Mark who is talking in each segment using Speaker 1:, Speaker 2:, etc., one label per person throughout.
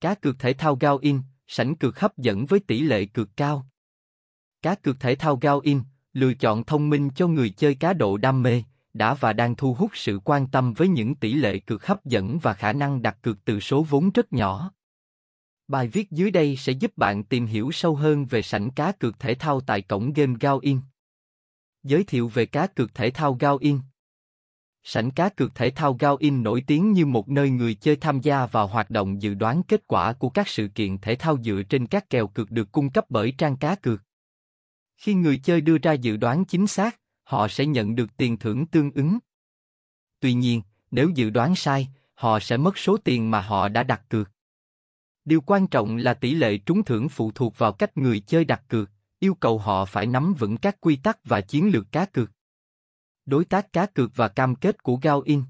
Speaker 1: Cá cược thể thao Gao In, sảnh cược hấp dẫn với tỷ lệ cược cao. Cá cược thể thao Gao In, lựa chọn thông minh cho người chơi cá độ đam mê, đã và đang thu hút sự quan tâm với những tỷ lệ cược hấp dẫn và khả năng đặt cược từ số vốn rất nhỏ. Bài viết dưới đây sẽ giúp bạn tìm hiểu sâu hơn về sảnh cá cược thể thao tại cổng game Gao In. Giới thiệu về cá cược thể thao Gao In. Sảnh cá cược thể thao Gao In nổi tiếng như một nơi người chơi tham gia vào hoạt động dự đoán kết quả của các sự kiện thể thao dựa trên các kèo cược được cung cấp bởi trang cá cược. Khi người chơi đưa ra dự đoán chính xác, họ sẽ nhận được tiền thưởng tương ứng. Tuy nhiên, nếu dự đoán sai, họ sẽ mất số tiền mà họ đã đặt cược. Điều quan trọng là tỷ lệ trúng thưởng phụ thuộc vào cách người chơi đặt cược, yêu cầu họ phải nắm vững các quy tắc và chiến lược cá cược. Đối tác cá cược và cam kết của Gao In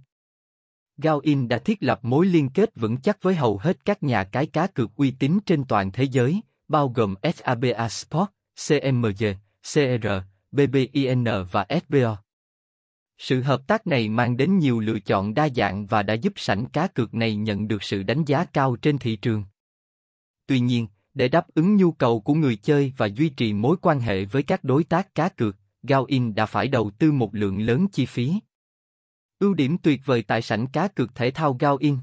Speaker 1: Gao In đã thiết lập mối liên kết vững chắc với hầu hết các nhà cái cá cược uy tín trên toàn thế giới, bao gồm SABA Sport, CMG, CR, BBIN và SBO. Sự hợp tác này mang đến nhiều lựa chọn đa dạng và đã giúp sảnh cá cược này nhận được sự đánh giá cao trên thị trường. Tuy nhiên, để đáp ứng nhu cầu của người chơi và duy trì mối quan hệ với các đối tác cá cược, Gaoin đã phải đầu tư một lượng lớn chi phí. Ưu điểm tuyệt vời tại sảnh cá cược thể thao Gaoin.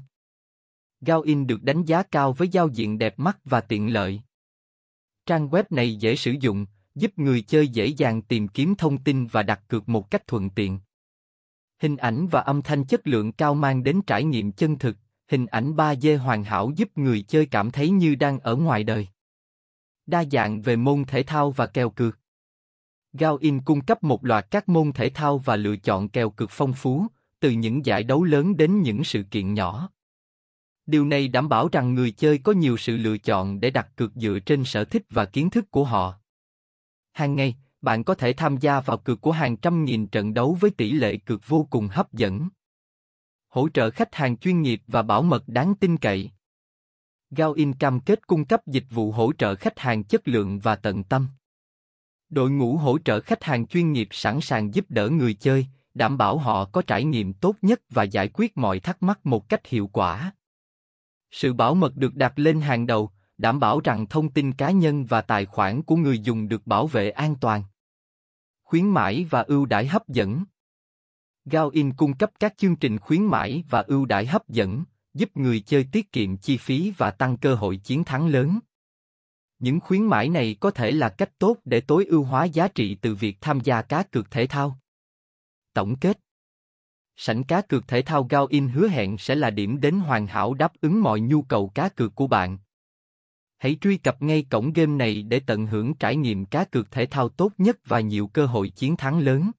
Speaker 1: Gaoin được đánh giá cao với giao diện đẹp mắt và tiện lợi. Trang web này dễ sử dụng, giúp người chơi dễ dàng tìm kiếm thông tin và đặt cược một cách thuận tiện. Hình ảnh và âm thanh chất lượng cao mang đến trải nghiệm chân thực, hình ảnh 3D hoàn hảo giúp người chơi cảm thấy như đang ở ngoài đời. Đa dạng về môn thể thao và kèo cược. Gao In cung cấp một loạt các môn thể thao và lựa chọn kèo cực phong phú, từ những giải đấu lớn đến những sự kiện nhỏ. Điều này đảm bảo rằng người chơi có nhiều sự lựa chọn để đặt cược dựa trên sở thích và kiến thức của họ. Hàng ngày, bạn có thể tham gia vào cược của hàng trăm nghìn trận đấu với tỷ lệ cược vô cùng hấp dẫn. Hỗ trợ khách hàng chuyên nghiệp và bảo mật đáng tin cậy. Gao In cam kết cung cấp dịch vụ hỗ trợ khách hàng chất lượng và tận tâm. Đội ngũ hỗ trợ khách hàng chuyên nghiệp sẵn sàng giúp đỡ người chơi, đảm bảo họ có trải nghiệm tốt nhất và giải quyết mọi thắc mắc một cách hiệu quả. Sự bảo mật được đặt lên hàng đầu, đảm bảo rằng thông tin cá nhân và tài khoản của người dùng được bảo vệ an toàn. Khuyến mãi và ưu đãi hấp dẫn. Gaoin cung cấp các chương trình khuyến mãi và ưu đãi hấp dẫn, giúp người chơi tiết kiệm chi phí và tăng cơ hội chiến thắng lớn. Những khuyến mãi này có thể là cách tốt để tối ưu hóa giá trị từ việc tham gia cá cược thể thao. Tổng kết Sảnh cá cược thể thao Gao In hứa hẹn sẽ là điểm đến hoàn hảo đáp ứng mọi nhu cầu cá cược của bạn. Hãy truy cập ngay cổng game này để tận hưởng trải nghiệm cá cược thể thao tốt nhất và nhiều cơ hội chiến thắng lớn.